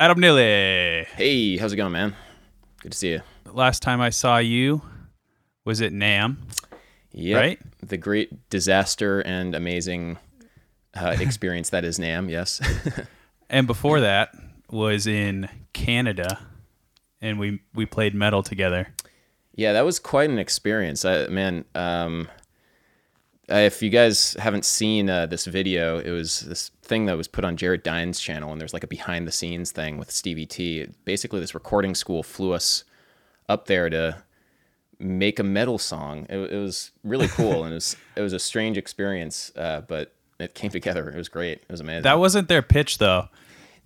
Adam Neely. Hey, how's it going, man? Good to see you. Last time I saw you was at NAMM. Yeah, Right? The great disaster and amazing uh, experience that is NAMM. Yes. And before that was in Canada and we we played metal together. yeah, that was quite an experience. I, man, um, if you guys haven't seen uh, this video, it was this thing that was put on Jared Dines' channel, and there's like a behind the scenes thing with Stevie T. Basically, this recording school flew us up there to make a metal song. It, it was really cool, and it was it was a strange experience, uh, but it came together. It was great. It was amazing. That wasn't their pitch though.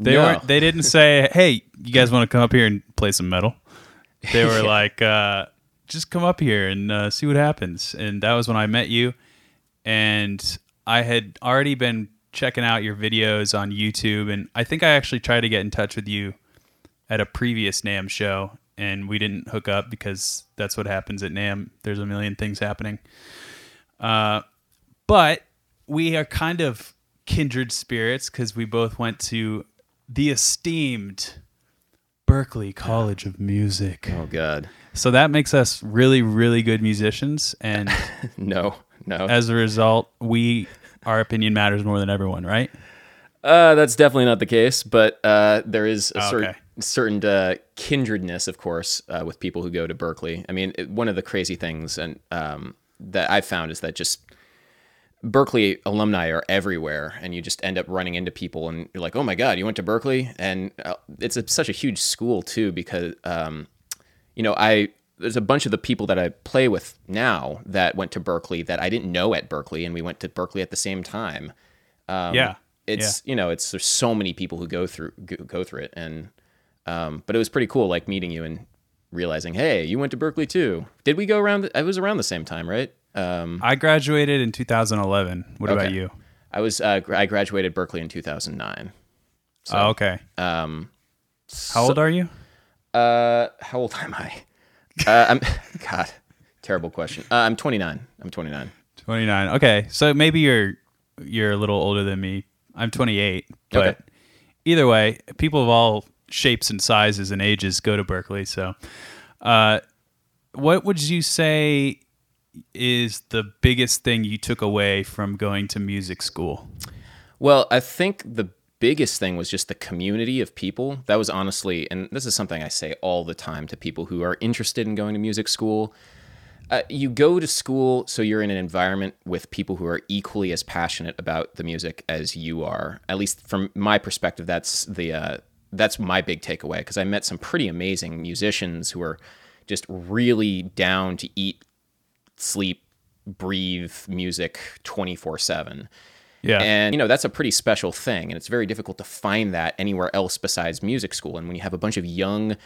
They No. weren't they didn't say, "Hey, you guys want to come up here and play some metal?" They were like, uh, "Just come up here and uh, see what happens." And that was when I met you and I had already been checking out your videos on YouTube and I think I actually tried to get in touch with you at a previous NAMM show and we didn't hook up because that's what happens at NAMM. There's a million things happening. Uh, but we are kind of kindred spirits because we both went to the esteemed Berklee College of Music. oh god, So that makes us really, really good musicians. And no, no. as a result, we our opinion matters more than everyone, right? Uh, that's definitely not the case, but uh, there is a Oh, certain okay. certain uh, kindredness, of course, uh, with people who go to Berklee. I mean, it, one of the crazy things and um, that I've found is that just Berklee alumni are everywhere, and you just end up running into people, and you're like, "Oh my God, you went to Berklee!" And uh, it's a, such a huge school too, because um, you know, I there's a bunch of the people that I play with now that went to Berklee that I didn't know at Berklee, and we went to Berklee at the same time yeah. it's you know it's there's so many people who go through go, through it and um but it was pretty cool like meeting you and realizing hey you went to berklee too did we go around the, i was around the same time right um I graduated in 2011. What about you? i was uh, i graduated berklee in 2009 oh, okay. um How old are you? uh how old am i uh i'm god terrible question uh, i'm 29 i'm 29 29. Okay. So maybe you're you're a little older than me. I'm 28, but Okay. either way, people of all shapes and sizes and ages go to Berklee. So, uh, what would you say is the biggest thing you took away from going to music school? Well, I think the biggest thing was just the community of people. That was honestly, and this is something I say all the time to people who are interested in going to music school. Uh, you go to school so you're in an environment with people who are equally as passionate about the music as you are. At least from my perspective, that's the uh, that's my big takeaway because I met some pretty amazing musicians who are just really down to eat, sleep, breathe music 24 7 Yeah. and you know that's a pretty special thing and it's very difficult to find that anywhere else besides music school. And when you have a bunch of young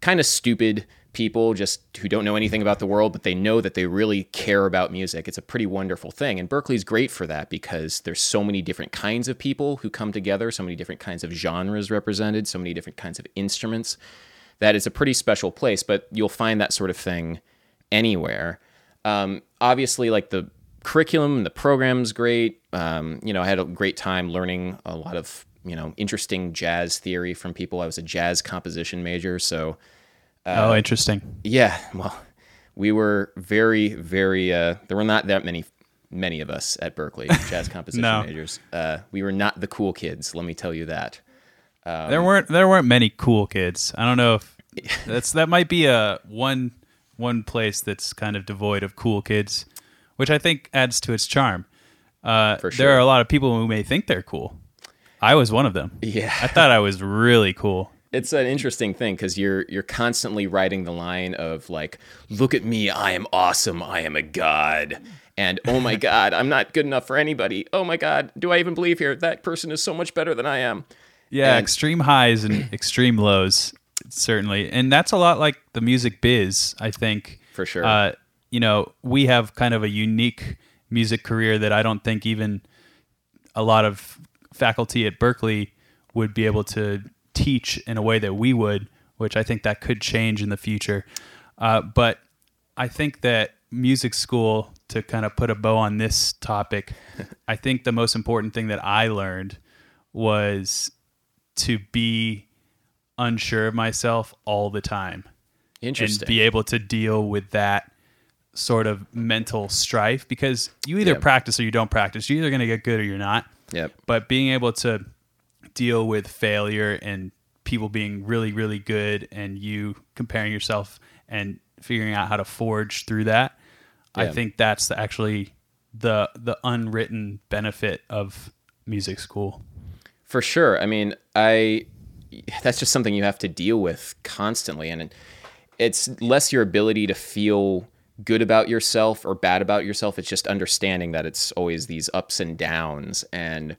kind of stupid people just who don't know anything about the world but they know that they really care about music it's a pretty wonderful thing. And berklee's great for that because there's so many different kinds of people who come together so many different kinds of genres represented so many different kinds of instruments that it's a pretty special place but you'll find that sort of thing anywhere. Um, obviously like the curriculum and the program's great um, you know i had a great time learning a lot of you know interesting jazz theory from people i was a jazz composition major so oh, interesting. yeah well we were very very uh, there were not that many many of us at berklee jazz composition No. majors uh, we were not the cool kids let me tell you that there weren't there weren't many cool kids. I don't know if that's that might be a one one place that's kind of devoid of cool kids, which I think adds to its charm. Uh, For There are a lot of people who may think they're cool. I was one of them. yeah I thought I was really cool. it's an interesting thing because you're you're constantly writing the line of like, "Look at me, I am awesome, I am a god," and "Oh my god, I'm not good enough for anybody." "Oh my god, do I even believe here? That person is so much better than I am." Yeah, And- extreme highs and extreme lows, certainly, and that's a lot like the music biz. I think For sure. Uh, you know, we have kind of a unique music career that I don't think even a lot of faculty at Berklee would be able to teach in a way that we would, which I think that could change in the future. Uh, but I think that music school, to kind of put a bow on this topic, I think the most important thing that I learned was to be unsure of myself all the time and be able to deal with that sort of mental strife because you either Yeah. practice or you don't practice. You're either going to get good or you're not. Yep. But being able to deal with failure and people being really, really good and you comparing yourself and figuring out how to forge through that, I think that's the, actually the the unwritten benefit of music school. For sure. I mean, I that's just something you have to deal with constantly and it's less your ability to feel good about yourself or bad about yourself. It's just understanding that it's always these ups and downs and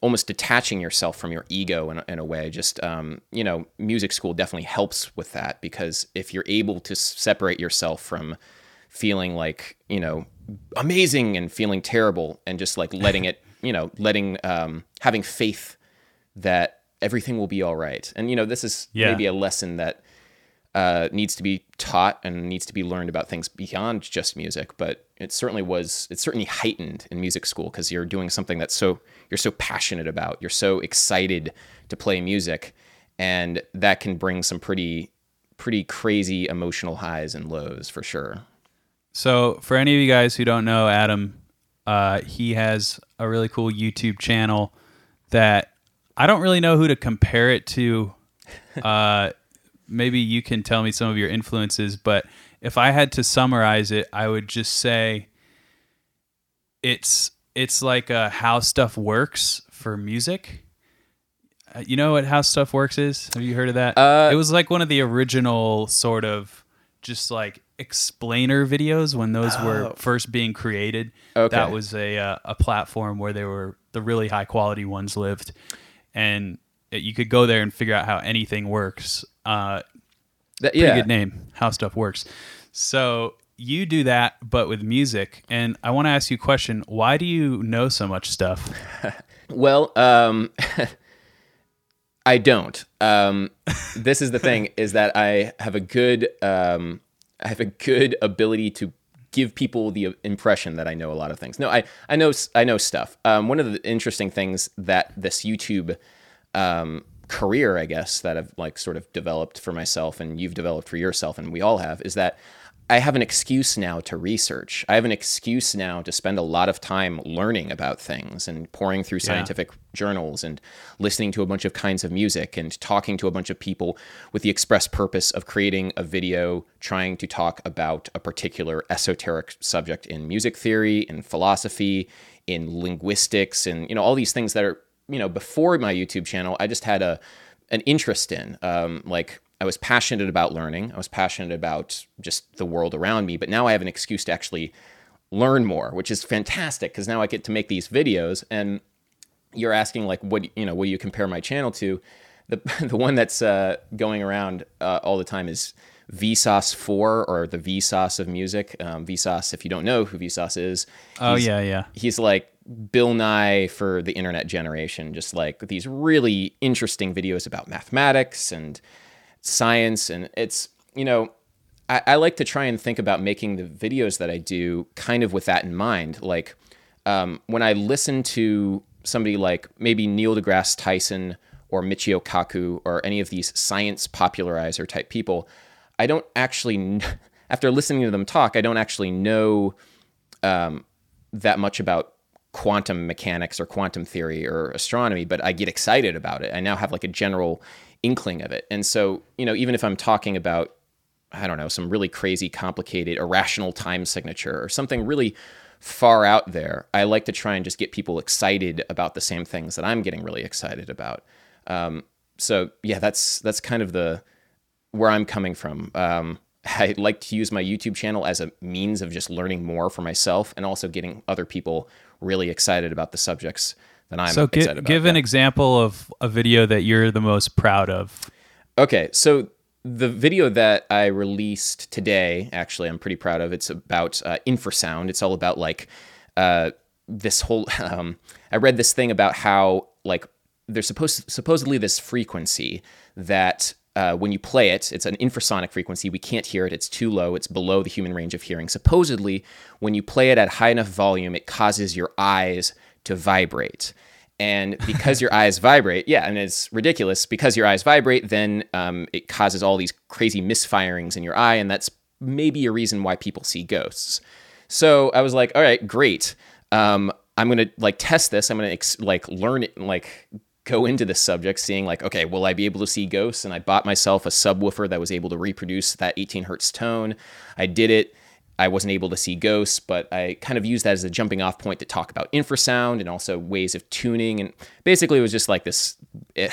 almost detaching yourself from your ego in, a- in a way. Just, um, you know, music school definitely helps with that because if you're able to separate yourself from feeling like, you know, amazing and feeling terrible and just like letting it, you know, letting, um, having faith that everything will be all right. And, you know, this is Yeah. maybe a lesson that uh, needs to be taught and needs to be learned about things beyond just music. But it certainly was, it's certainly heightened in music school because you're doing something that's so, you're so passionate about, you're so excited to play music. And that can bring some pretty, pretty crazy emotional highs and lows for sure. So, for any of you guys who don't know Adam, uh, he has a really cool YouTube channel that I don't really know who to compare it to. Uh, maybe you can tell me some of your influences, but if I had to summarize it, I would just say it's it's like uh, how stuff works for music. Uh, you know what how stuff works is? Have you heard of that? Uh, it was like one of the original sort of just like explainer videos when those were first being created. Okay. That was a uh, a platform where they were the really high quality ones lived, and it, you could go there and figure out how anything works. Uh, That, pretty good name, how stuff works. So you do that, but with music. And I want to ask you a question: Why do you know so much stuff? Well, um, I don't. Um, this is the thing: is that I have a good, um, I have a good ability to give people the impression that I know a lot of things. No, I, I know, I know stuff. Um, one of the interesting things that this YouTube um, career, I guess, that I've like sort of developed for myself, and you've developed for yourself, and we all have, is that I have an excuse now to research. I have an excuse now to spend a lot of time learning about things and pouring through scientific journals and listening to a bunch of kinds of music and talking to a bunch of people with the express purpose of creating a video trying to talk about a particular esoteric subject in music theory, in philosophy, in linguistics, and you know all these things that are you know before my YouTube channel I just had a an interest in um, like I was passionate about learning. I was passionate about just the world around me, but now I have an excuse to actually learn more, which is fantastic because now I get to make these videos. And you're asking like, what you know, what do you compare my channel to? The the one that's uh, going around uh, all the time is Vsauce Four or the Vsauce of music. Um, Vsauce, if you don't know who Vsauce is, Oh yeah, yeah. he's like Bill Nye for the internet generation, just like these really interesting videos about mathematics and science. And it's, you know, I, I like to try and think about making the videos that I do kind of with that in mind. Like um, when I listen to somebody like maybe Neil deGrasse Tyson or Michio Kaku or any of these science popularizer type people, I don't actually, after listening to them talk, I don't actually know um, that much about quantum mechanics or quantum theory or astronomy, but I get excited about it. I now have like a general inkling of it. And so, you know, even if I'm talking about, I don't know, some really crazy, complicated, irrational time signature or something really far out there, I like to try and just get people excited about the same things that I'm getting really excited about. Um, so yeah, that's that's kind of the where I'm coming from. Um, I like to use my YouTube channel as a means of just learning more for myself and also getting other people really excited about the subjects that I'm So excited about. give an Yeah. example of a video that you're the most proud of. Okay, so the video that I released today, actually, I'm pretty proud of. It's about uh, infrasound. It's all about like uh, this whole. Um, I read this thing about how like there's supposed supposedly this frequency that uh, when you play it, it's an infrasonic frequency. We can't hear it. It's too low. It's below the human range of hearing. Supposedly, when you play it at high enough volume, it causes your eyes to vibrate. And because your eyes vibrate, yeah, and it's ridiculous. Because your eyes vibrate, then um, it causes all these crazy misfirings in your eye, and that's maybe a reason why people see ghosts. So I was like, all right, great. Um, I'm gonna like test this. I'm gonna ex- like learn it, like go into this subject, seeing like, okay, will I be able to see ghosts? And I bought myself a subwoofer that was able to reproduce that 18 hertz tone. I did it. I wasn't able to see ghosts, but I kind of used that as a jumping off point to talk about infrasound and also ways of tuning. And basically, it was just like this. It,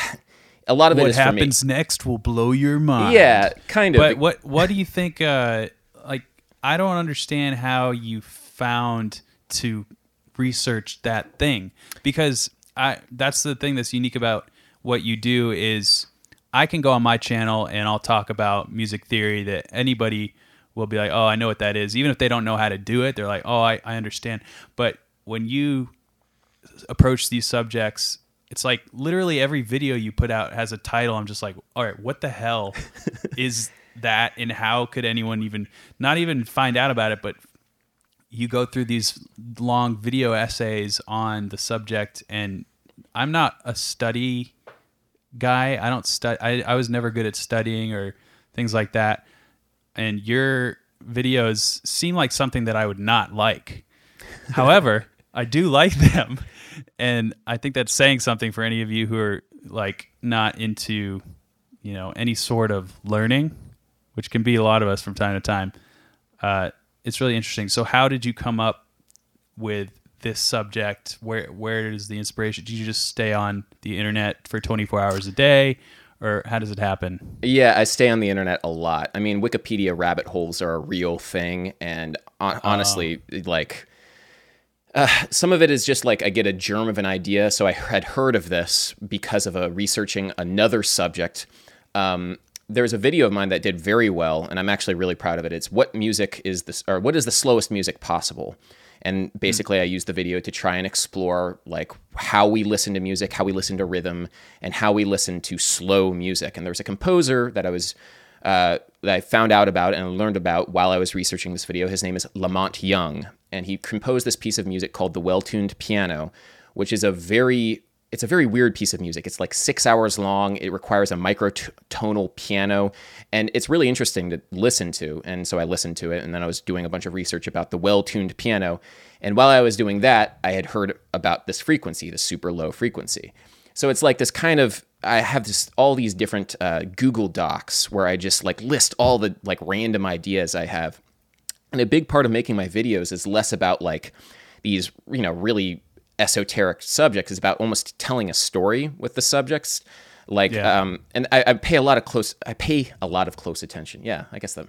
a lot of what it is for me. happens next will blow your mind. Yeah, kind of. But what what do you think? Uh, like, I don't understand how you found to research that thing because I that's the thing that's unique about what you do is I can go on my channel and I'll talk about music theory that anybody will be like, oh, I know what that is. Even if they don't know how to do it, they're like, oh, I, I understand. But when you approach these subjects, it's like literally every video you put out has a title. I'm just like, all right, what the hell is that? And how could anyone even not even find out about it? But you go through these long video essays on the subject, and I'm not a study guy. I don't study. I, I was never good at studying or things like that. And your videos seem like something that I would not like. However, I do like them, and I think that's saying something for any of you who are like not into, you know, any sort of learning, which can be a lot of us from time to time. Uh, it's really interesting. So, how did you come up with this subject? Where where is the inspiration? Did you just stay on the internet for 24 hours a day, or how does it happen? Yeah, I stay on the internet a lot. I mean, Wikipedia rabbit holes are a real thing, and hon- honestly, like. Uh, some of it is just like I get a germ of an idea. So I had heard of this because of a researching another subject. Um, there's a video of mine that did very well, and I'm actually really proud of it. It's what music is this, or what is the slowest music possible? And basically, I used the video to try and explore like how we listen to music, how we listen to rhythm, and how we listen to slow music. And there's a composer that I was uh, that I found out about and learned about while I was researching this video. His name is La Monte Young, and he composed this piece of music called the Well-Tuned Piano, which is a very it's a very weird piece of music. It's like six hours long. It requires a microtonal piano, and it's really interesting to listen to. And so I listened to it, and then I was doing a bunch of research about the well-tuned piano. And while I was doing that, I had heard about this frequency, the super low frequency. So it's like this kind of I have this all these different uh, Google Docs where I just like list all the like random ideas I have. And a big part of making my videos is less about like these you know really esoteric subjects is about almost telling a story with the subjects. Like Yeah. um and I, I pay a lot of close i pay a lot of close attention. Yeah i guess that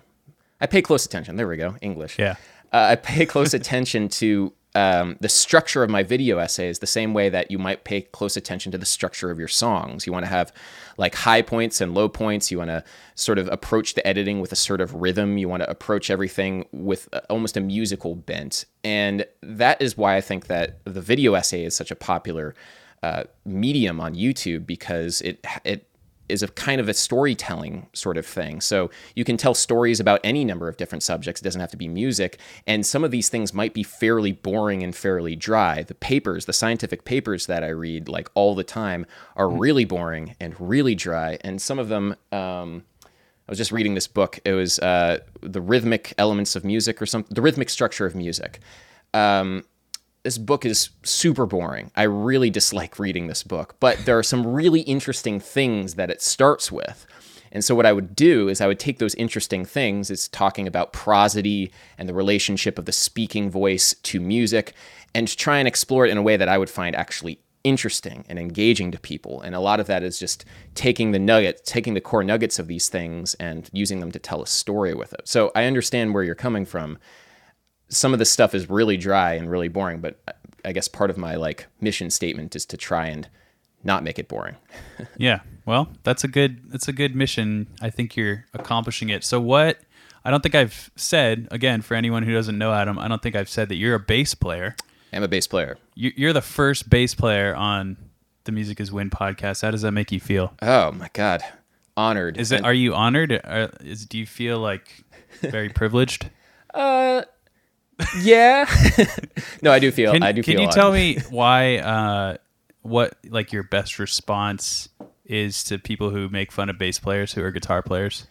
i pay close attention. There we go. English. Yeah. uh, i pay close attention to um, the structure of my video essays the same way that you might pay close attention to the structure of your songs. You want to have like high points and low points. You want to sort of approach the editing with a sort of rhythm. You want to approach everything with almost a musical bent. And that is why i think that the video essay is such a popular uh, medium on youtube because it it is a kind of a storytelling sort of thing. So you can tell stories about any number of different subjects. It doesn't have to be music. And some of these things might be fairly boring and fairly dry. The papers, the scientific papers that I read like all the time are really boring and really dry. And some of them, um, I was just reading this book. It was uh, the rhythmic elements of music or something, the rhythmic structure of music. Um, this book is super boring. I really dislike reading this book, but there are some really interesting things that it starts with. And so what I would do is I would take those interesting things, it's talking about prosody and the relationship of the speaking voice to music, and try and explore it in a way that I would find actually interesting and engaging to people. And a lot of that is just taking the nuggets, taking the core nuggets of these things and using them to tell a story with it. So I understand where you're coming from some of this stuff is really dry and really boring, but I guess part of my like mission statement is to try and not make it boring. Yeah. Well, that's a good that's a good mission. I think you're accomplishing it. So what I don't think I've said again for anyone who doesn't know Adam, I don't think I've said that you're a bass player. I'm a bass player. You- You're the first bass player on the Music Is Win podcast. How does that make you feel? Oh my god, honored. Is it? And- Are you honored? Are, is do you feel like very privileged? uh, yeah. no, I do feel. Can, I do can feel. you tell me why uh, what like your best response is to people who make fun of bass players who are guitar players?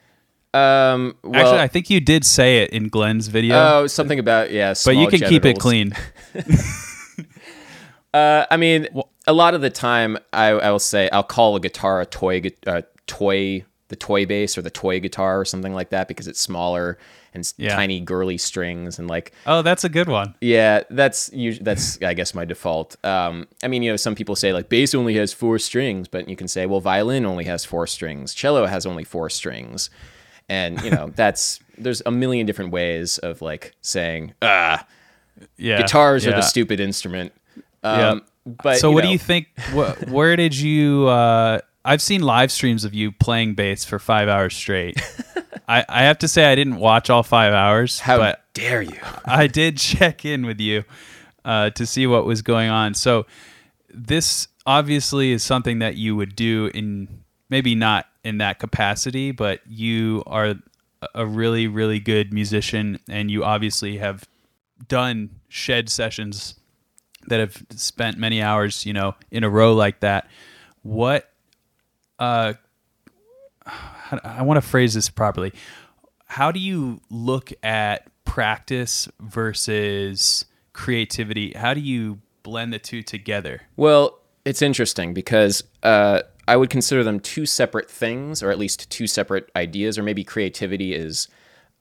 Um, well, Actually, I think you did say it in Glenn's video, oh, something about yeah, but you small can keep it clean. Uh, I mean, a lot of the time, I, I will say I'll call a guitar a toy, uh, toy, the toy bass or the toy guitar or something like that because it's smaller and Yeah. tiny girly strings and like Oh, that's a good one. yeah, that's usually that's I guess my default. Um, I mean, you know, some people say like bass only has four strings, but you can say well, violin only has four strings, cello has only four strings, and you know that's there's a million different ways of like saying ah Yeah, guitars are the stupid instrument. Yeah. Um, But so, what do you think? Wh- where did you? Uh, I've seen live streams of you playing bass for five hours straight. I, I have to say, I didn't watch all five hours, How but dare you? I did check in with you uh, to see what was going on. So, this obviously is something that you would do in maybe not in that capacity, but you are a- really, really good musician, and you obviously have done shed sessions that have spent many hours, you know, in a row like that. What, uh, I want to phrase this properly. How do you look at practice versus creativity? How do you blend the two together? Well, it's interesting because uh, I would consider them two separate things, or at least two separate ideas, or maybe creativity is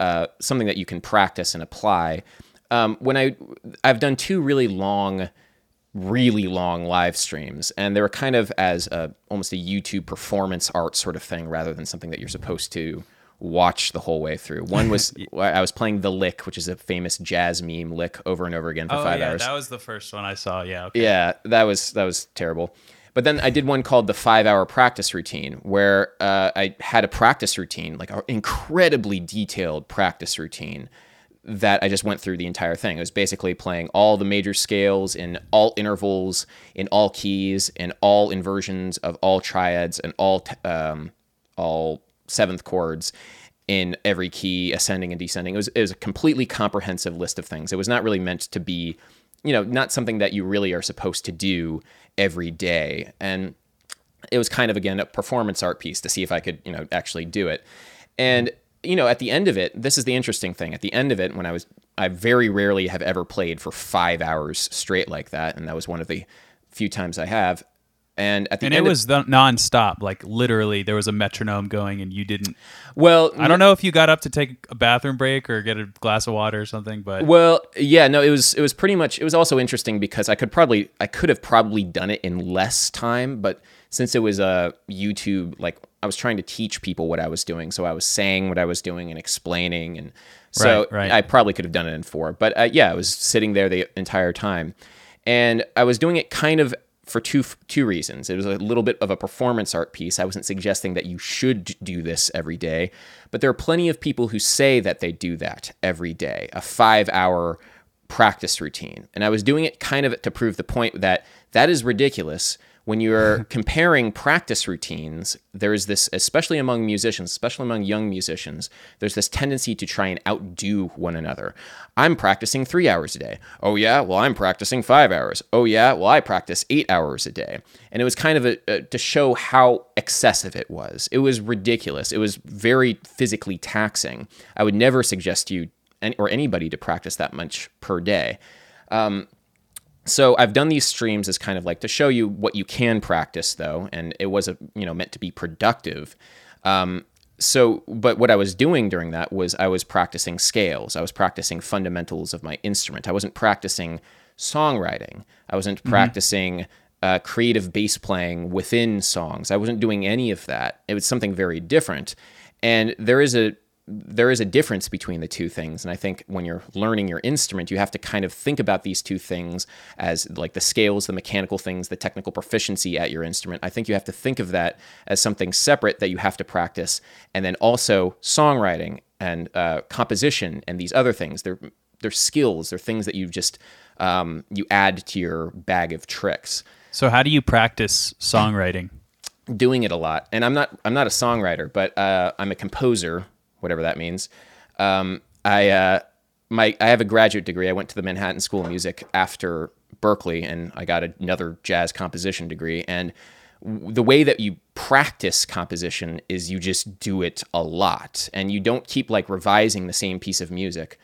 uh, something that you can practice and apply. Um, when I I've done two really long, really long live streams, and they were kind of as a, almost a YouTube performance art sort of thing, rather than something that you're supposed to watch the whole way through. One was I was playing the lick, which is a famous jazz meme lick, over and over again for five Oh, yeah, hours. that was the first one I saw. Yeah, okay. Yeah, that was that was terrible. But then I did one called the five hour practice routine, where uh, I had a practice routine, like an incredibly detailed practice routine that I just went through the entire thing. It was basically playing all the major scales in all intervals, in all keys, in all inversions of all triads, and all t- um, all seventh chords in every key, ascending and descending. It was, it was a completely comprehensive list of things. It was not really meant to be, you know, not something that you really are supposed to do every day. And it was kind of again a performance art piece to see if I could, you know, actually do it. And you know, at the end of it, this is the interesting thing. At the end of it, when I was, I very rarely have ever played for five hours straight like that, and that was one of the few times I have. And at the And it end, of- was the nonstop. Like literally, there was a metronome going, and you didn't. well, I don't know if you got up to take a bathroom break or get a glass of water or something, but Well, yeah, no, it was it was pretty much it was also interesting because I could probably I could have probably done it in less time, but since it was a YouTube like I was trying to teach people what I was doing, so I was saying what I was doing and explaining and so Right, right. I probably could have done it in 4. But uh, yeah, I was sitting there the entire time. And I was doing it kind of for two two reasons. It was a little bit of a performance art piece. I wasn't suggesting that you should do this every day, but there are plenty of people who say that they do that every day. A 5-hour practice routine. And I was doing it kind of to prove the point that that is ridiculous. When you're comparing practice routines, there's this, especially among musicians, especially among young musicians, there's this tendency to try and outdo one another. I'm practicing three hours a day. Oh, yeah? Well, I'm practicing five hours. Oh, yeah? Well, I practice eight hours a day. And it was kind of a, a, to show how excessive it was. It was ridiculous. It was very physically taxing. I would never suggest you any, or anybody to practice that much per day. Um, so I've done these streams as kind of like to show you what you can practice, though, and it was a you know meant to be productive. Um, so, but what I was doing during that was I was practicing scales. I was practicing fundamentals of my instrument. I wasn't practicing songwriting. I wasn't practicing uh, creative bass playing within songs. I wasn't doing any of that. It was something very different. And there is a there is a difference between the two things. And i think when you're learning your instrument you have to kind of think about these two things as like the scales the mechanical things the technical proficiency at your instrument. I think you have to think of that as something separate that you have to practice. And then also songwriting and uh, composition and these other things. They're they're skills. They're things that you just um, you add to your bag of tricks. So how do you practice songwriting? doing it a lot. And i'm not i'm not a songwriter but uh, i'm a composer whatever that means. Um, i uh, my i have a graduate degree. I went to the manhattan school of music after Berklee, and I got another jazz composition degree. And the way that you practice composition is you just do it a lot. And you don't keep like revising the same piece of music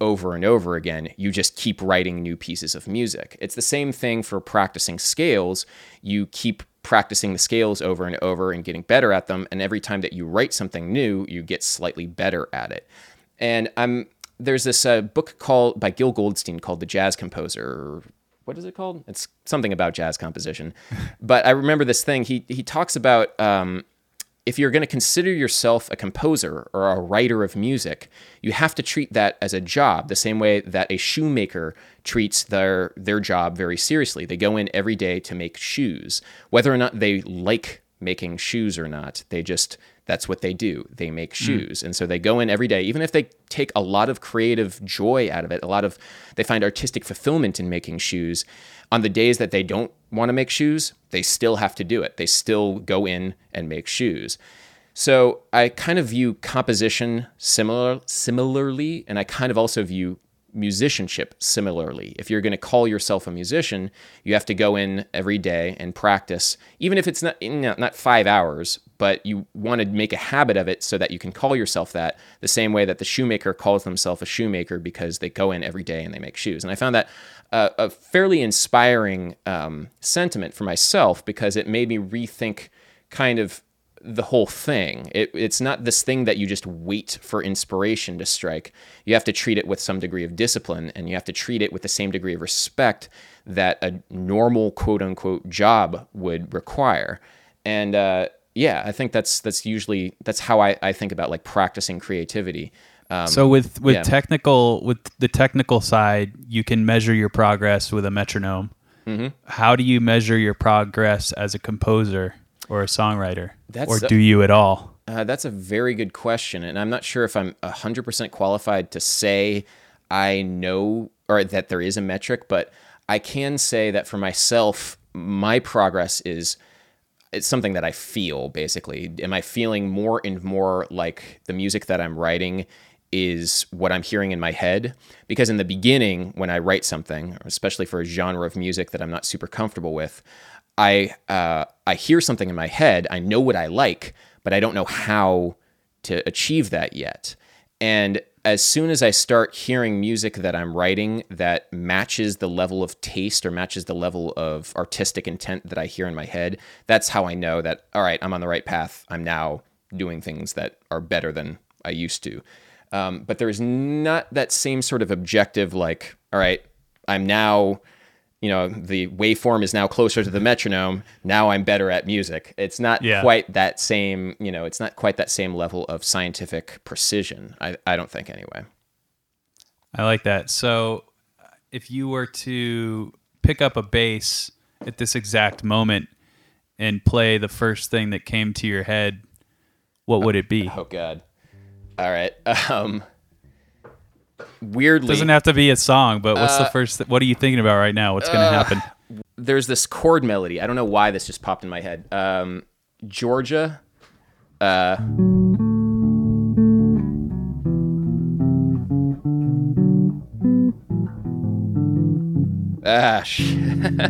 over and over again. You just keep writing new pieces of music. It's the same thing for practicing scales. You keep practicing the scales over and over and getting better at them. And every time that you write something new, you get slightly better at it. And I'm there's this uh, book called by Gil Goldstein called The Jazz Composer. What is it called? It's something about jazz composition. but I remember this thing. He he talks about um, if you're going to consider yourself a composer or a writer of music, you have to treat that as a job, the same way that a shoemaker treats their their job very seriously. They go in every day to make shoes, whether or not they like making shoes or not. They just that's what they do. They make hmm. shoes. Mm. And so they go in every day, even if they take a lot of creative joy out of it, a lot of, they find artistic fulfillment in making shoes. On the days that they don't want to make shoes, they still have to do it. They still go in and make shoes. So I kind of view composition similar, similarly, and I kind of also view musicianship similarly. If you're going to call yourself a musician, you have to go in every day and practice, even if it's not not five hours, but you want to make a habit of it so that you can call yourself that. The same way that the shoemaker calls himself a shoemaker because they go in every day and they make shoes. And I found that a fairly inspiring um, sentiment for myself because it made me rethink kind of the whole thing. It, it's not this thing that you just wait for inspiration to strike. You have to treat it with some degree of discipline and you have to treat it with the same degree of respect that a normal quote unquote job would require. And uh, yeah, I think that's that's usually that's how I, I think about like practicing creativity. Um, so with with yeah. technical with the technical side, you can measure your progress with a metronome. Mm-hmm. How do you measure your progress as a composer? or a songwriter? That's or do you at all? Uh, that's a very good question. And I'm not sure if I'm 100% qualified to say I know or that there is a metric, but I can say that for myself, my progress is it's something that I feel basically. Am I feeling more and more like the music that I'm writing is what I'm hearing in my head? Because in the beginning, when I write something, especially for a genre of music that I'm not super comfortable with, I uh, I hear something in my head. I know what I like, but I don't know how to achieve that yet. And as soon as I start hearing music that I'm writing that matches the level of taste or matches the level of artistic intent that I hear in my head, that's how I know that, all right, I'm on the right path. I'm now doing things that are better than I used to. Um, but there's not that same sort of objective, like, all right, I'm now you know the waveform is now closer to the metronome. Now i'm better at music. It's not yeah. quite that same you know it's not quite that same level of scientific precision i, I don't think anyway. I like that. So if you were to pick up a bass at this exact moment and play the first thing that came to your head what would it be? Oh god all right um weirdly doesn't have to be a song, but what's uh, the first? Th- what are you thinking about right now? What's going to uh, happen? There's this chord melody. I don't know why this just popped in my head. Um, Georgia. Uh, ah, yeah.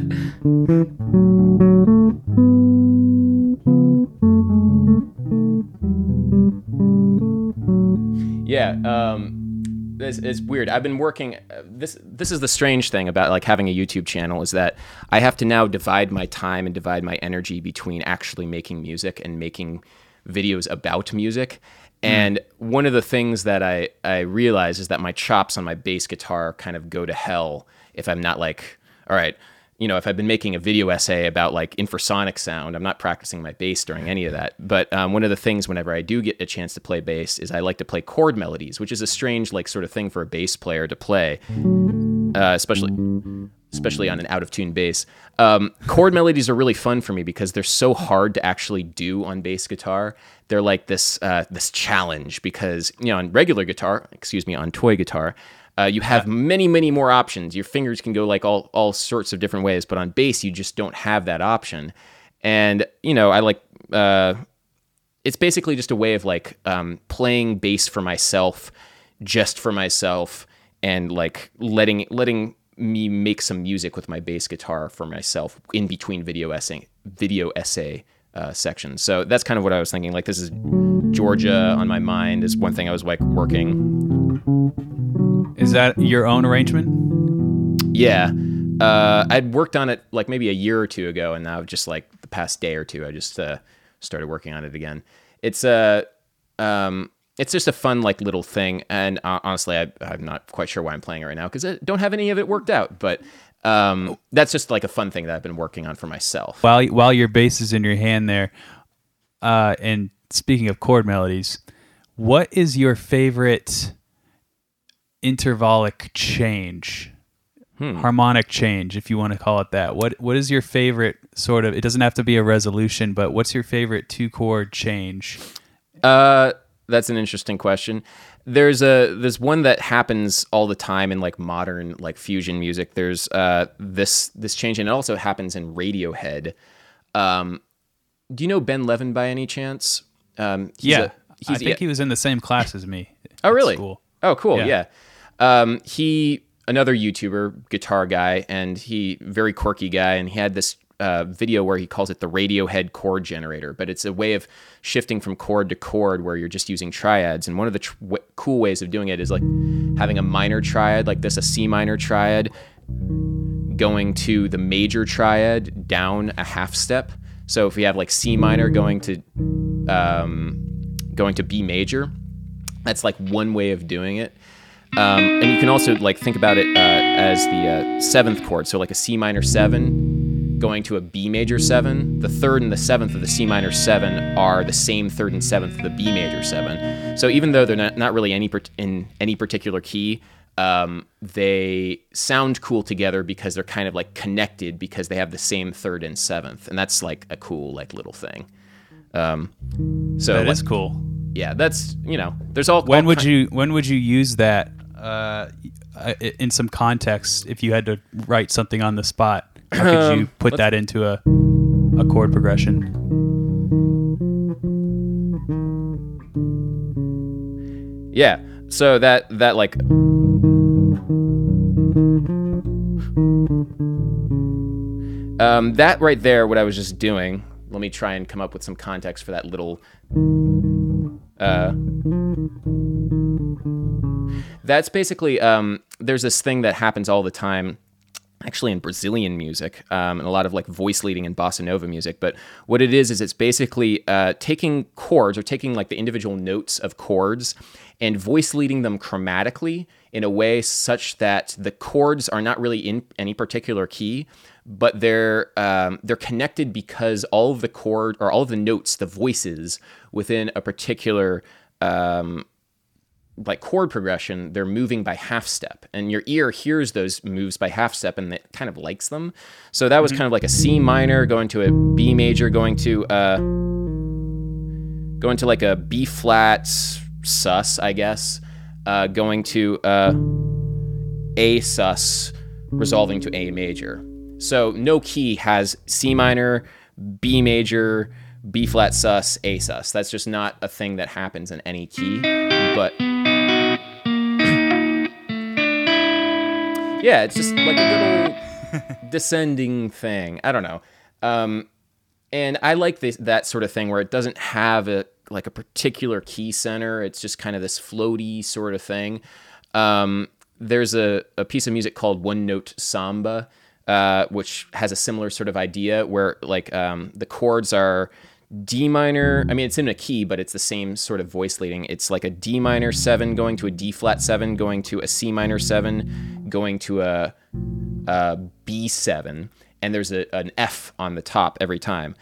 It's, it's weird. I've been working. Uh, this this is the strange thing about like having a YouTube channel is that I have to now divide my time and divide my energy between actually making music and making videos about music. Hmm. And mm. one of the things that I I realize is that my chops on my bass guitar kind of go to hell if I'm not like, all right, you know, if I've been making a video essay about like infrasonic sound, I'm not practicing my bass during any of that. But um, one of the things whenever I do get a chance to play bass is I like to play chord melodies, which is a strange like sort of thing for a bass player to play, uh, especially especially on an out of tune bass. Um, chord melodies are really fun for me because they're so hard to actually do on bass guitar. They're like this uh, this challenge because you know on regular guitar, excuse me, on toy guitar uh, you have yeah. many, many more options. Your fingers can go like all, all sorts of different ways, but on bass, you just don't have that option. And, you know, I like, uh, it's basically just a way of like um, playing bass for myself, just for myself, and like letting, letting me make some music with my bass guitar for myself in between video essay video essay uh, sections. So that's kind of what I was thinking. Like this is Georgia on my mind is one thing I was like working. Is that your own arrangement? Yeah. Uh, I'd worked on it like maybe a year or two ago, and now just like the past day or two, I just uh, started working on it again. It's a, uh, um, it's just a fun like little thing, and uh, honestly, I, I'm not quite sure why I'm playing it right now because I don't have any of it worked out. But um, that's just like a fun thing that I've been working on for myself. While while your bass is in your hand there, uh, and speaking of chord melodies, what is your favorite intervallic change? Hmm. Harmonic change, if you want to call it that. What what is your favorite sort of? It doesn't have to be a resolution, but what's your favorite two chord change? Uh, that's an interesting question. There's a there's one that happens all the time in like modern like fusion music. There's uh this this change and it also happens in Radiohead. Um, do you know Ben Levin by any chance? Um, yeah, a, I think yeah. he was in the same class as me. Oh, really? School. Oh, cool. Yeah. yeah. Um, he another YouTuber, guitar guy, and he very quirky guy, and he had this uh, video where he calls it the Radiohead chord generator, but it's a way of shifting from chord to chord where you're just using triads. And one of the tr- w- cool ways of doing it is like having a minor triad like this, a C minor triad, going to the major triad down a half step. So if we have like C minor going to um, going to B major, that's like one way of doing it. Um, and you can also like think about it uh, as the uh, seventh chord, so like a C minor seven going to a B major seven. The third and the seventh of the C minor seven are the same third and seventh of the B major seven. So even though they're not, not really any in any particular key, um, they sound cool together because they're kind of like connected because they have the same third and seventh, and that's like a cool like little thing. Um, so that is cool. Yeah, that's you know, there's all. When all would you when would you use that uh, in some context if you had to write something on the spot? How could you um, put that into a a chord progression? Yeah. So that that like um, that right there, what I was just doing. Let me try and come up with some context for that little. Uh, that's basically um, there's this thing that happens all the time actually in Brazilian music um, and a lot of like voice leading and bossa nova music. But what it is is it's basically uh, taking chords or taking like the individual notes of chords and voice leading them chromatically in a way such that the chords are not really in any particular key, but they're um, they're connected because all of the chord or all of the notes, the voices within a particular um, like chord progression, they're moving by half step, and your ear hears those moves by half step, and it kind of likes them. So that was mm-hmm. kind of like a C minor going to a B major, going to uh, going to like a B flat sus, I guess, uh, going to uh, A sus, resolving to A major. So no key has C minor, B major, B flat sus, A sus. That's just not a thing that happens in any key, but yeah, it's just like a little descending thing. I don't know. Um, and I like this that sort of thing where it doesn't have a like a particular key center. It's just kind of this floaty sort of thing. Um, there's a, a piece of music called One Note Samba, uh, which has a similar sort of idea where like um, the chords are D minor. I mean, it's in a key, but it's the same sort of voice leading. It's like a D minor 7 going to a D flat 7 going to a C minor 7 going to a a B7 and there's a, an F on the top every time.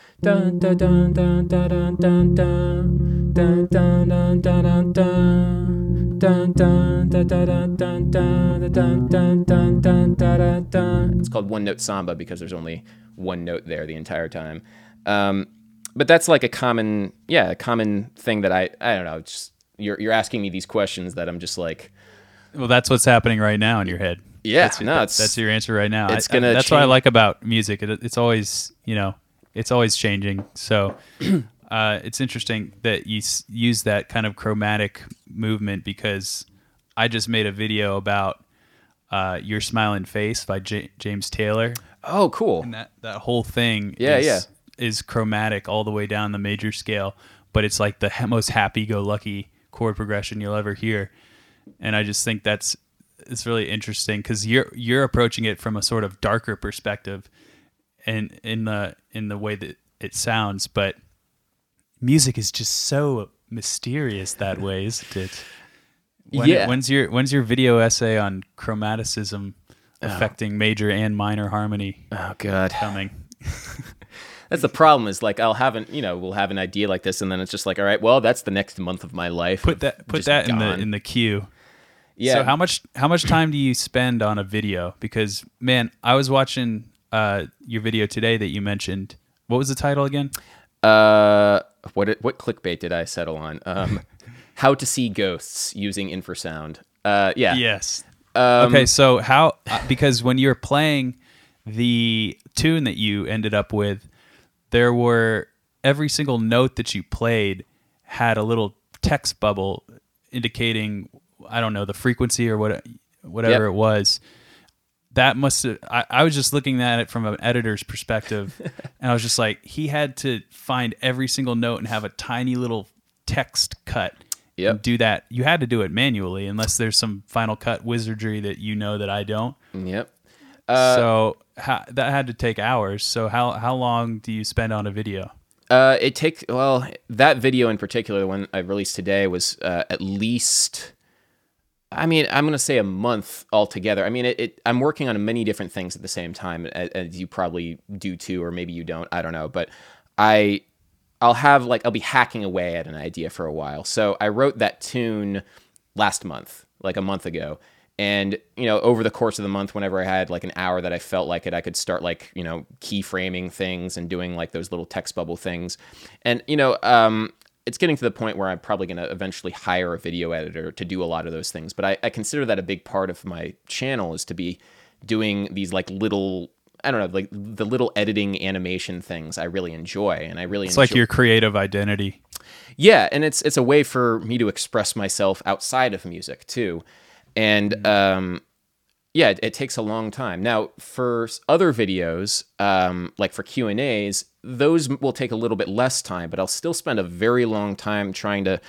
It's called one note samba because there's only one note there the entire time. Um, but that's like a common, yeah, a common thing that I, I don't know. Just you're you're asking me these questions that I'm just like, well, that's what's happening right now in your head. Yeah, that's, no, that, that's your answer right now. It's gonna. I, that's change. what I like about music. It, it's always, you know, it's always changing. So. Uh, it's interesting that you s- use that kind of chromatic movement because I just made a video about uh, "Your Smiling Face" by J- James Taylor. Oh, cool. And that that whole thing, Yeah, is, yeah. Is chromatic all the way down the major scale, but it's like the most happy-go-lucky chord progression you'll ever hear. And I just think that's it's really interesting because you're you're approaching it from a sort of darker perspective, and in the in the way that it sounds, but music is just so mysterious that way, isn't it? When, Yeah. When's your when's your video essay on chromaticism oh. affecting major and minor harmony Oh god. coming? That's the problem is like I'll have an you know, we'll have an idea like this and then it's just like, all right, well, that's the next month of my life. Put that put that in the in the queue. yeah. So how much how much time do you spend on a video? Because man, I was watching uh, your video today that you mentioned. What was the title again? uh what what clickbait did I settle on? Um how to see ghosts using infrasound. Uh yeah. Yes. Um, okay, so how because when you're playing the tune that you ended up with, there were every single note that you played had a little text bubble indicating I don't know the frequency or what whatever Yep. it was. That must have. I, I was just looking at it from an editor's perspective, and I was just like, he had to find every single note and have a tiny little text cut Yep. and do that. You had to do it manually, unless there's some Final Cut wizardry that you know that I don't. Yep. Uh, so ha- that had to take hours. So how how long do you spend on a video? Uh, it takes well that video in particular, the one I released today, was uh, at least. I mean, I'm gonna say a month altogether. I mean, it, it. I'm working on many different things at the same time, as, as you probably do too, or maybe you don't. I don't know, but I, I'll have like I'll be hacking away at an idea for a while. So I wrote that tune last month, like a month ago. And, you know, over the course of the month, whenever I had like an hour that I felt like it, I could start like, you know, keyframing things and doing like those little text bubble things. And, you know, um, it's getting to the point where I'm probably going to eventually hire a video editor to do a lot of those things. But I, I consider that a big part of my channel is to be doing these like little, I don't know, like the little editing animation things I really enjoy. And I really It's enjoy. like your creative identity. Yeah, and it's it's a way for me to express myself outside of music too, and um, yeah, it, it takes a long time. Now, for other videos, um, like for Q and A's, those will take a little bit less time, but I'll still spend a very long time trying to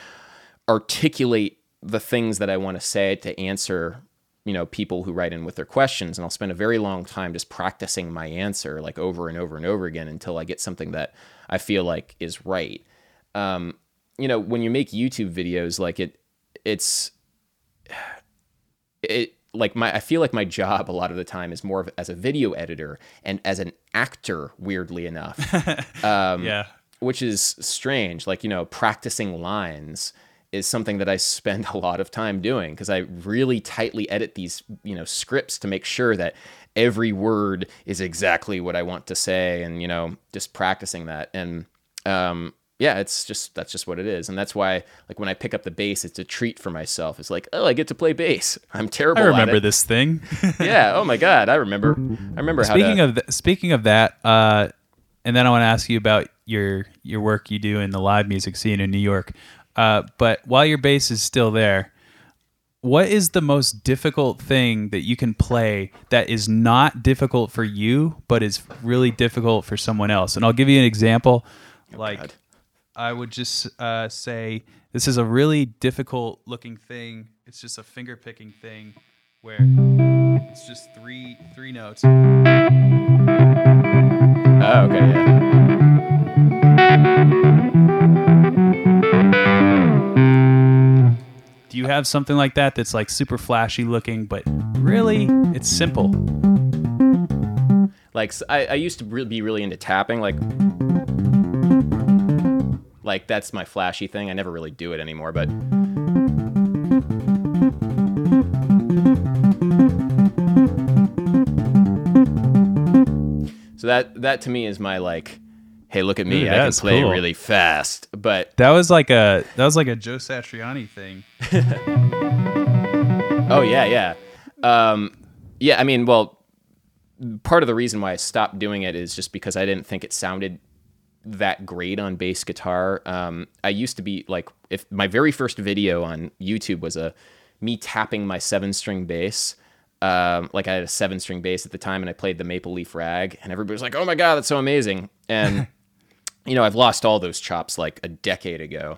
articulate the things that I want to say to answer you know people who write in with their questions. And I'll spend a very long time just practicing my answer like over and over and over again until I get something that I feel like is right. Um, you know when you make youtube videos like it it's it like my i feel like my job a lot of the time is more of as a video editor and as an actor weirdly enough. Um, yeah. which is strange. Like you know practicing lines is something that i spend a lot of time doing because i really tightly edit these you know scripts to make sure that every word is exactly what i want to say and you know just practicing that. And um yeah it's just that's just what it is and that's why like when i pick up the bass it's a treat for myself it's like oh i get to play bass i'm terrible I remember this thing. yeah oh my god i remember i remember how speaking to, of th- speaking of that, uh, and then I want to ask you about your your work you do in the live music scene in New York. Uh, but while your bass is still there, what is the most difficult thing that you can play that is not difficult for you, but is really difficult for someone else? And I'll give you an example. like, God. I would just uh, say this is a really difficult looking thing. It's just a finger picking thing where it's just three three notes. oh okay yeah Do you have something like that that's like super flashy looking, but really it's simple? Like I used to be really into tapping, like like that's my flashy thing. I never really do it anymore, but so that that to me is my like, hey, look at me, Ooh, I can play cool. really fast. But That was like a that was like a Joe Satriani thing. Oh yeah, yeah, um, yeah. I mean, well, part of the reason why I stopped doing it is just because I didn't think it sounded that great on bass guitar. Um, I used to be like, if my very first video on YouTube was a me tapping my seven string bass, Um, like I had a seven string bass at the time, and I played the Maple Leaf Rag, and everybody was like, "Oh my god, that's so amazing!" And you know, I've lost all those chops like a decade ago.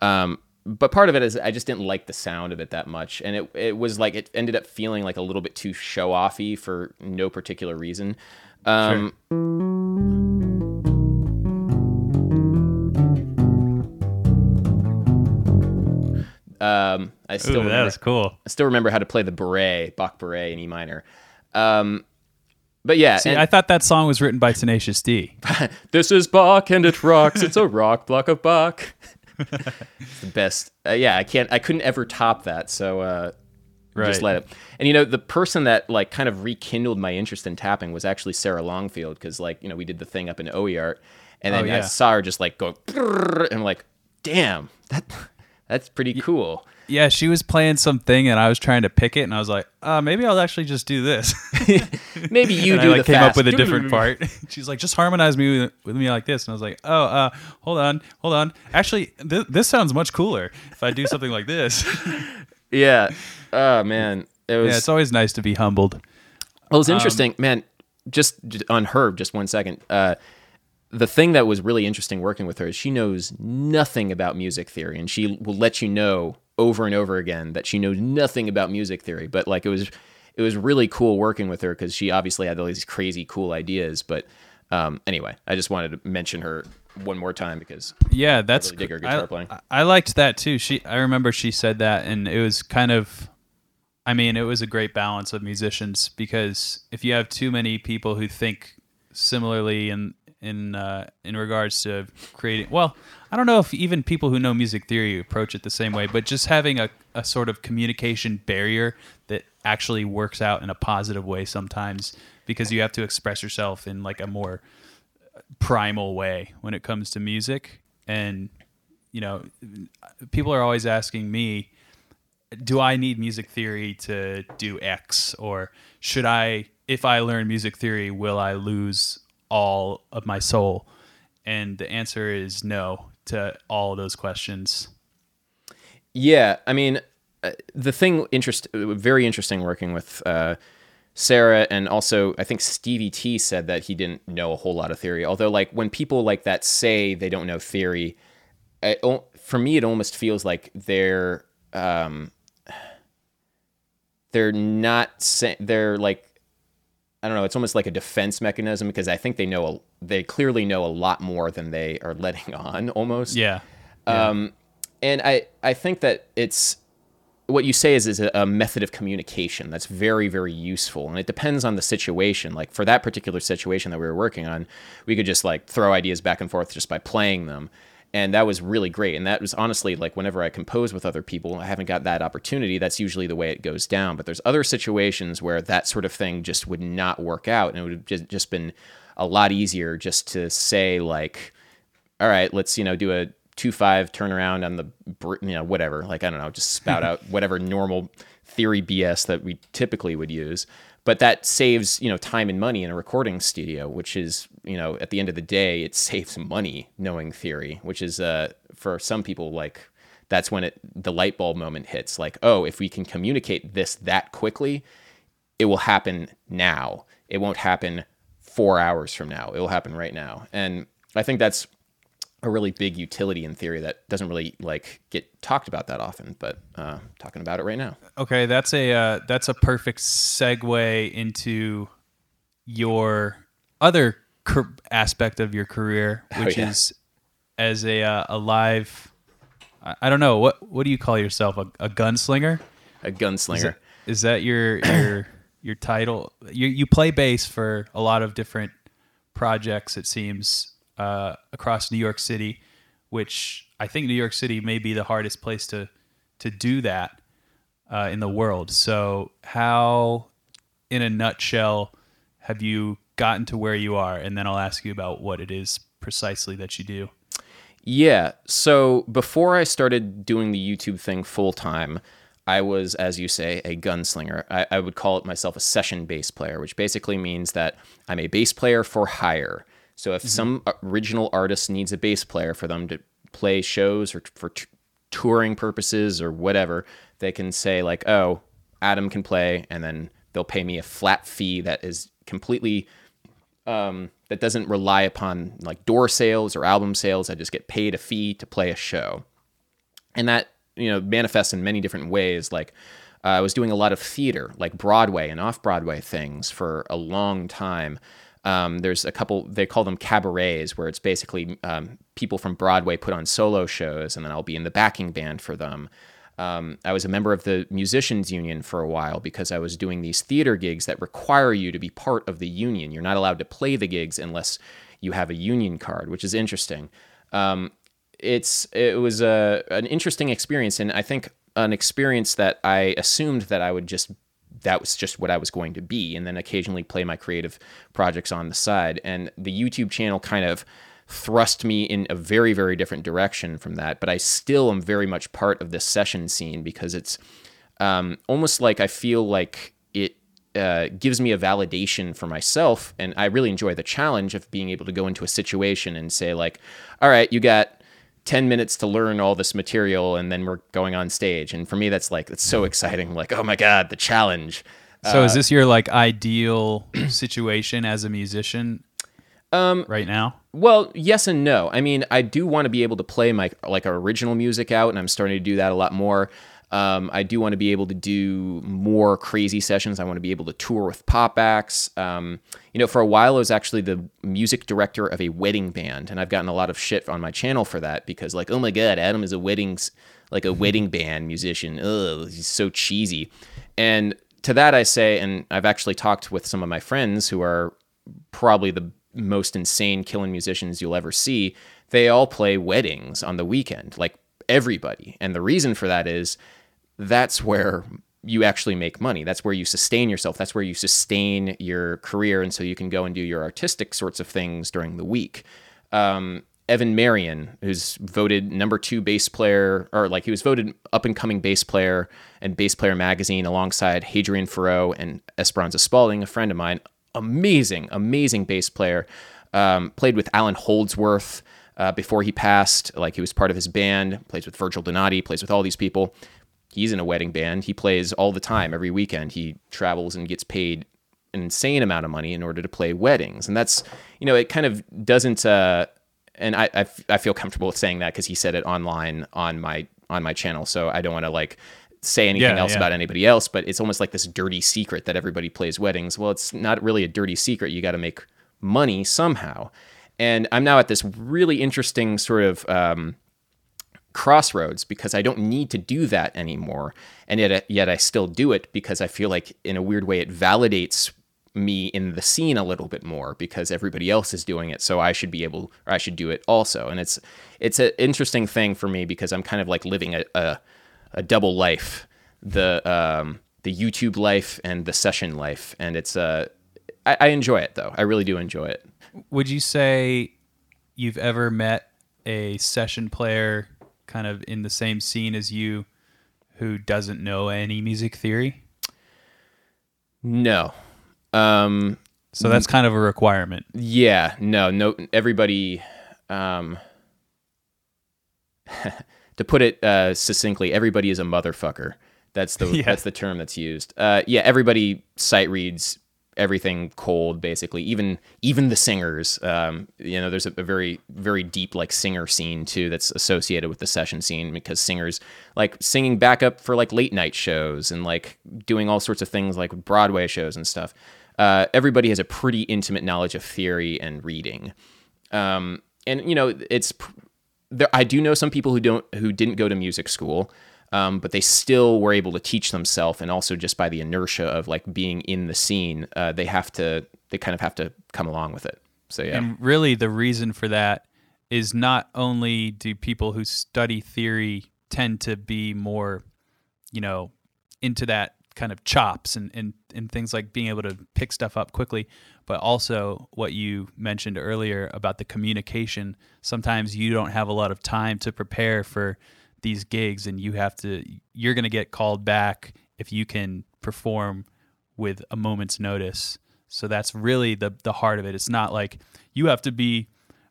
Um, but part of it is I just didn't like the sound of it that much, and it it was like it ended up feeling like a little bit too show offy for no particular reason. Um, um, I still Ooh, that remember, was cool. I still remember how to play the bourrée, Bach bourrée in E minor. Um, but yeah, See, and- I thought that song was written by Tenacious D. this is Bach and it rocks. It's a rock block of Bach. it's the best. Uh, yeah, I can't. I couldn't ever top that. So uh, just let it. And you know, the person that like kind of rekindled my interest in tapping was actually Sarah Longfield because like you know we did the thing up in OEArt, and then Oh, I saw her just like go, and I'm like, damn, that that's pretty cool. Yeah, she was playing something, and I was trying to pick it, and I was like, uh, maybe I'll actually just do this. Maybe you and do I like the came fast. up with a different part. She's like, just harmonize me with, with me like this, and I was like, oh, uh, hold on, hold on. Actually, th- this sounds much cooler if I do something like this. Yeah. Oh man, it was. yeah, it's always nice to be humbled. Well, it's interesting, man. Just, on her, just one second. Uh, the thing that was really interesting working with her is she knows nothing about music theory, and she will let you know over and over again that she knows nothing about music theory. But like it was, it was really cool working with her because she obviously had all these crazy cool ideas. But um, anyway, I just wanted to mention her one more time because Yeah, that's really dig her I- guitar playing. I, I liked that too. She, I remember she said that, and it was kind of, I mean, it was a great balance of musicians because if you have too many people who think similarly in in uh, in regards to creating, well, I don't know if even people who know music theory approach it the same way, but just having a, a sort of communication barrier that actually works out in a positive way sometimes because you have to express yourself in like a more primal way when it comes to music. And you know people are always asking me do i need music theory to do x? Or should i if i learn music theory will i lose all of my soul and the answer is no to all those questions Yeah, I mean, uh, the thing interest very interesting working with uh, Sarah and also I think Stevie T said that he didn't know a whole lot of theory. Although, like when people like that say they don't know theory, for me it almost feels like they're um, they're not they're like I don't know. It's almost like a defense mechanism because I think they know a, they clearly know a lot more than they are letting on. Almost. yeah Um, and I, I think that it's what you say is, is a, a method of communication that's very, very useful. And it depends on the situation. Like for that particular situation that we were working on, we could just like throw ideas back and forth just by playing them. And that was really great. And that was honestly like whenever I compose with other people, I haven't got that opportunity. That's usually the way it goes down. But there's other situations where that sort of thing just would not work out. And it would have just, just been a lot easier just to say, like, all right, let's you know do a two five turnaround on the you know whatever like I don't know just spout out whatever normal theory BS that we typically would use. But that saves you know time and money in a recording studio, which is you know at the end of the day it saves money knowing theory, which is uh for some people like that's when it the light bulb moment hits like oh if we can communicate this that quickly it will happen now. It won't happen four hours from now. It will happen right now. And I think that's a really big utility in theory that doesn't really like get talked about that often, but uh, talking about it right now. Okay, that's a uh, that's a perfect segue into your other car- aspect of your career, which Oh, yeah. is as a uh, a live. I, I don't know what what do you call yourself? A, a gunslinger? A gunslinger. Is that, is that your your your title? You you play bass for a lot of different projects. It seems uh, across New York City, which I think New York City may be the hardest place to to do that uh, in the world. So how, in a nutshell, have you gotten to where you are? And then I'll ask you about what it is precisely that you do. Yeah. So before I started doing the YouTube thing full time, I was, as you say, a gunslinger. I, I would call it myself a session bass player, which basically means that I'm a bass player for hire. So if some original artist needs a bass player for them to play shows or for t- touring purposes or whatever, they can say like, "Oh, Adam can play," and then they'll pay me a flat fee that is completely um, that doesn't rely upon like door sales or album sales. I just get paid a fee to play a show, and that you know manifests in many different ways. Like uh, I was doing a lot of theater, like Broadway and off Broadway things for a long time. Um, there's a couple they call them cabarets where it's basically um, people from broadway put on solo shows and then i'll be in the backing band for them. Um, i was a member of the musicians union for a while because i was doing these theater gigs that require you to be part of the union. You're not allowed to play the gigs unless you have a union card which is interesting. Um, it's it was a, an interesting experience and i think an experience that i assumed that i would just that was just what I was going to be, and then occasionally play my creative projects on the side. And the YouTube channel kind of thrust me in a very, very different direction from that. But I still am very much part of this session scene because it's um, almost like I feel like it uh, gives me a validation for myself. And I really enjoy the challenge of being able to go into a situation and say, like, all right, you got 10 minutes to learn all this material and then we're going on stage. And for me that's like it's so exciting. Like oh my god the challenge. So uh, is this your like ideal situation as a musician um, right now? well yes and no. I mean i do want to be able to play my like original music out and i'm starting to do that a lot more um, I do want to be able to do more crazy sessions. I want to be able to tour with pop acts. Um, you know, for a while, I was actually the music director of a wedding band, and I've gotten a lot of shit on my channel for that because, like, oh my god, Adam is a weddings like a wedding band musician. Ugh, he's so cheesy. And to that, I say, and I've actually talked with some of my friends who are probably the most insane killing musicians you'll ever see. They all play weddings on the weekend, like everybody. And the reason for that is that's where you actually make money. That's where you sustain yourself. That's where you sustain your career. And so you can go and do your artistic sorts of things during the week. Um, Evan Marien, who's voted number two bass player, or like he was voted up and coming bass player and Bass Player magazine alongside Hadrien Feraud and Esperanza Spalding, a friend of mine. Amazing, amazing bass player. Um, played with Allan Holdsworth uh, before he passed. Like he was part of his band, plays with Virgil Donati, plays with all these people he's in a wedding band. He plays all the time, every weekend. He travels and gets paid an insane amount of money in order to play weddings. And that's, you know, it kind of doesn't, uh, and I, I, I feel comfortable with saying that because he said it online on my, on my channel. So I don't want to like say anything yeah, else yeah. about anybody else, but it's almost like this dirty secret that everybody plays weddings. Well, it's not really a dirty secret. You got to make money somehow. And I'm now at this really interesting sort of, um, crossroads because I don't need to do that anymore. And yet, yet I still do it because I feel like, in a weird way, it validates me in the scene a little bit more because everybody else is doing it. So i should be able or i should do it also. And it's it's an interesting thing for me because i'm kind of like living a, a, a double life the um the youtube life and the session life. And it's uh I, I enjoy it though. I really do enjoy it. Would you say you've ever met a session player kind of in the same scene as you who doesn't know any music theory? No. Um, so that's kind of a requirement. Yeah, no, no. Everybody, um, to put it uh, succinctly, everybody is a motherfucker. That's the yeah. that's the term that's used. Uh, yeah, everybody sight reads everything cold basically. Even even the singers um, you know there's a, a, very very deep like singer scene too that's associated with the session scene because singers like singing backup for like late night shows and like doing all sorts of things like broadway shows and stuff. Uh, everybody has a pretty intimate knowledge of theory and reading. Um, and you know it's there, i do know some people who don't who didn't go to music school um, but they still were able to teach themselves, and also just by the inertia of like being in the scene, uh, they have to they kind of have to come along with it. So yeah, and really the reason for that is not only do people who study theory tend to be more, you know, into that kind of chops and, and, and things like being able to pick stuff up quickly, but also what you mentioned earlier about the communication. Sometimes you don't have a lot of time to prepare for these gigs and you have to you're going to get called back if you can perform with a moment's notice. So that's really the the heart of it. It's not like you have to be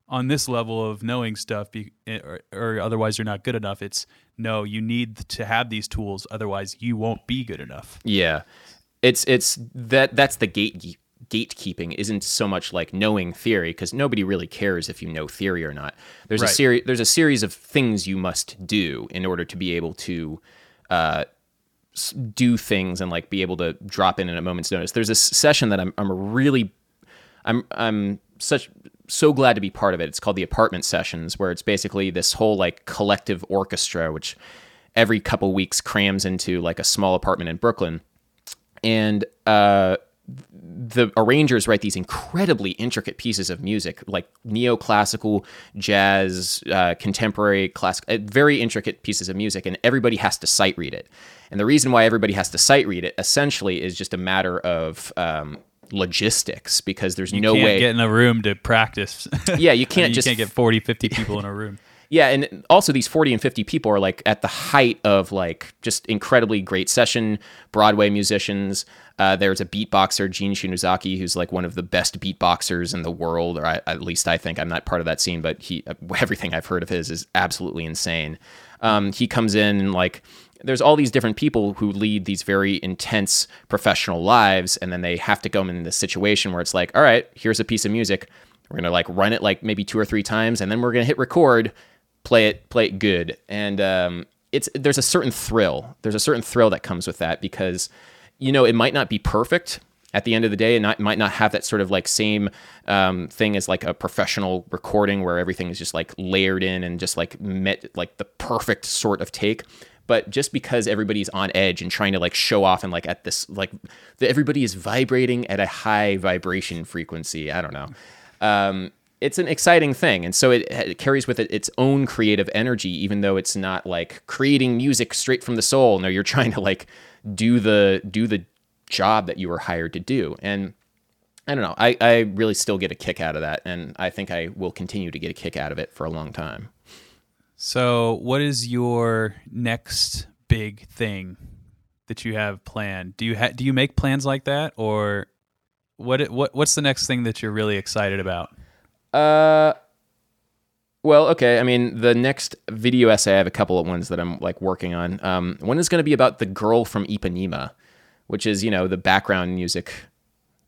on this level of knowing stuff be, eh, or, or, otherwise you're not good enough. It's no, you need to have these tools otherwise you won't be good enough. Yeah. it's it's that that's the gate gatekeeping isn't so much like knowing theory because nobody really cares if you know theory or not. There's a series there's a series of things you must do in order to be able to uh, do things and like be able to drop in at a moment's notice. There's a session that I'm I'm really I'm I'm such so glad to be part of it. It's called the apartment sessions where it's basically this whole like collective orchestra which every couple weeks crams into like a small apartment in Brooklyn. And uh the arrangers write these incredibly intricate pieces of music, like neoclassical, jazz, uh, contemporary, classic, uh, very intricate pieces of music, and everybody has to sight read it. And the reason why everybody has to sight read it essentially is just a matter of um, logistics because there's no can't way. get in a room to practice. yeah, you can't you just can't get 40, 50 people in a room. Yeah, and also these 40 and 50 people are like at the height of like just incredibly great session Broadway musicians. Uh, there's a beatboxer, Gene Shinozaki, who's like one of the best beatboxers in the world, or I, at least I think I'm not part of that scene, but he everything I've heard of his is absolutely insane. Um, he comes in and like there's all these different people who lead these very intense professional lives, and then they have to go in this situation where it's like, all right, here's a piece of music. We're gonna like run it like maybe two or three times, and then we're gonna hit record, play it, play it good, and um, it's there's a certain thrill. There's a certain thrill that comes with that because, you know, it might not be perfect at the end of the day, and not, might not have that sort of like same um, thing as like a professional recording where everything is just like layered in and just like met like the perfect sort of take. But just because everybody's on edge and trying to like show off and like at this like everybody is vibrating at a high vibration frequency i don't know. Um, it's an exciting thing and so it, it carries with it its own creative energy even though it's not like creating music straight from the soul no you're trying to like do the do the job that you were hired to do and i don't know I, I really still get a kick out of that and i think i will continue to get a kick out of it for a long time So, what is your next big thing that you have planned? Do you ha- do you make plans like that, or what? What what's the next thing that you're really excited about? Uh, well, okay. I mean, the next video essay, I have a couple of ones that I'm like working on. Um, one is going to be about the girl from Ipanema, which is you know the background music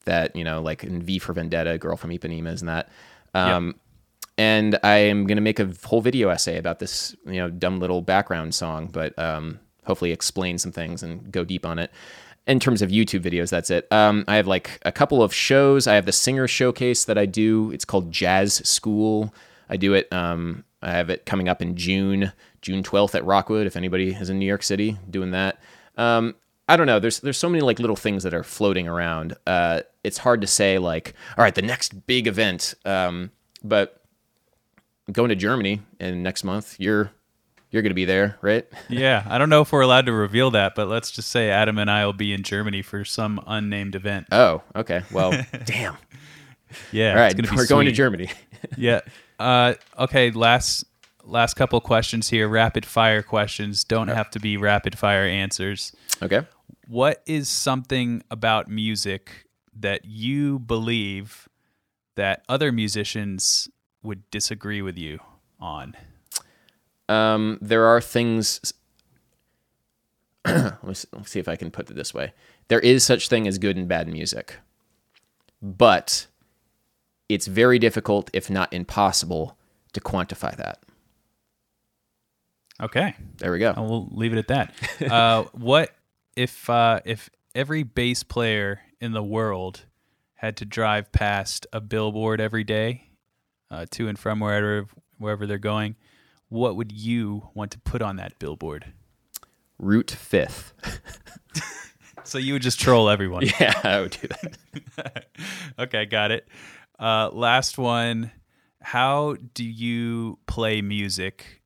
that you know like in V for Vendetta, Girl from Ipanema, isn't that? Um, And I am going to make a whole video essay about this you know dumb little background song, but um, hopefully explain some things and go deep on it. In terms of YouTube videos, that's it. Um, I have like a couple of shows. I have the singer showcase that I do. It's called Jazz School. I do it. Um, I have it coming up in June, June 12th at Rockwood. If anybody is in New York City, doing that. Um, I don't know. There's there's so many like little things that are floating around. Uh, it's hard to say like, all right, the next big event. Um, but going to Germany in next month. You're you're going to be there, right? Yeah, I don't know if we're allowed to reveal that, but let's just say Adam and I will be in Germany for some unnamed event. Oh, okay. Well, damn. Yeah, All right, it's gonna we're going to. Germany. Yeah. Uh, okay. Last last couple questions here. Rapid fire questions. Don't have to be rapid fire answers. Okay. What is something about music that you believe that other musicians would disagree with you on? Um, there are things. let, me, s- let me see if I can put it this way. There is such thing as good and bad music, but it's very difficult, if not impossible, to quantify that. Okay. There we go. I will leave it at that. Uh, what if uh, if every bass player in the world had to drive past a billboard every day, uh, to and from wherever wherever they're going? What would you want to put on that billboard? Root fifth. So you would just troll everyone. Yeah, I would do that. okay, got it. Uh, last one. How do you play music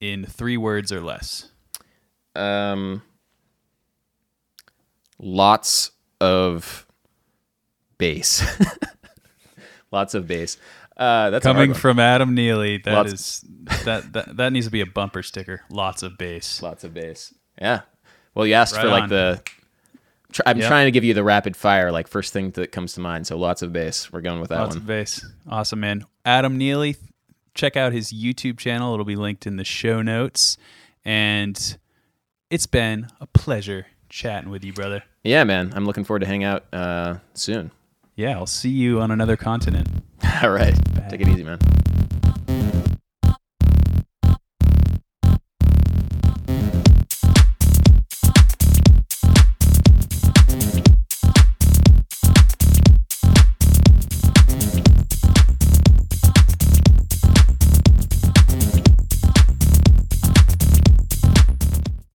in three words or less? Um, lots of bass. lots of bass. Uh, that's Coming from Adam Neely, that Lots- is that, that that needs to be a bumper sticker. Lots of bass. Lots of bass. Yeah. Well, you asked Right for like on. the. Tr- I'm Yep. trying to give you the rapid fire, like first thing that comes to mind. So lots of bass. We're going with that Lots one. of bass. Awesome, man. Adam Neely, check out his YouTube channel. It'll be linked in the show notes. And it's been a pleasure chatting with you, brother. Yeah, man. I'm looking forward to hang out uh, soon. Yeah, I'll see you on another continent. All right. Take it easy, man.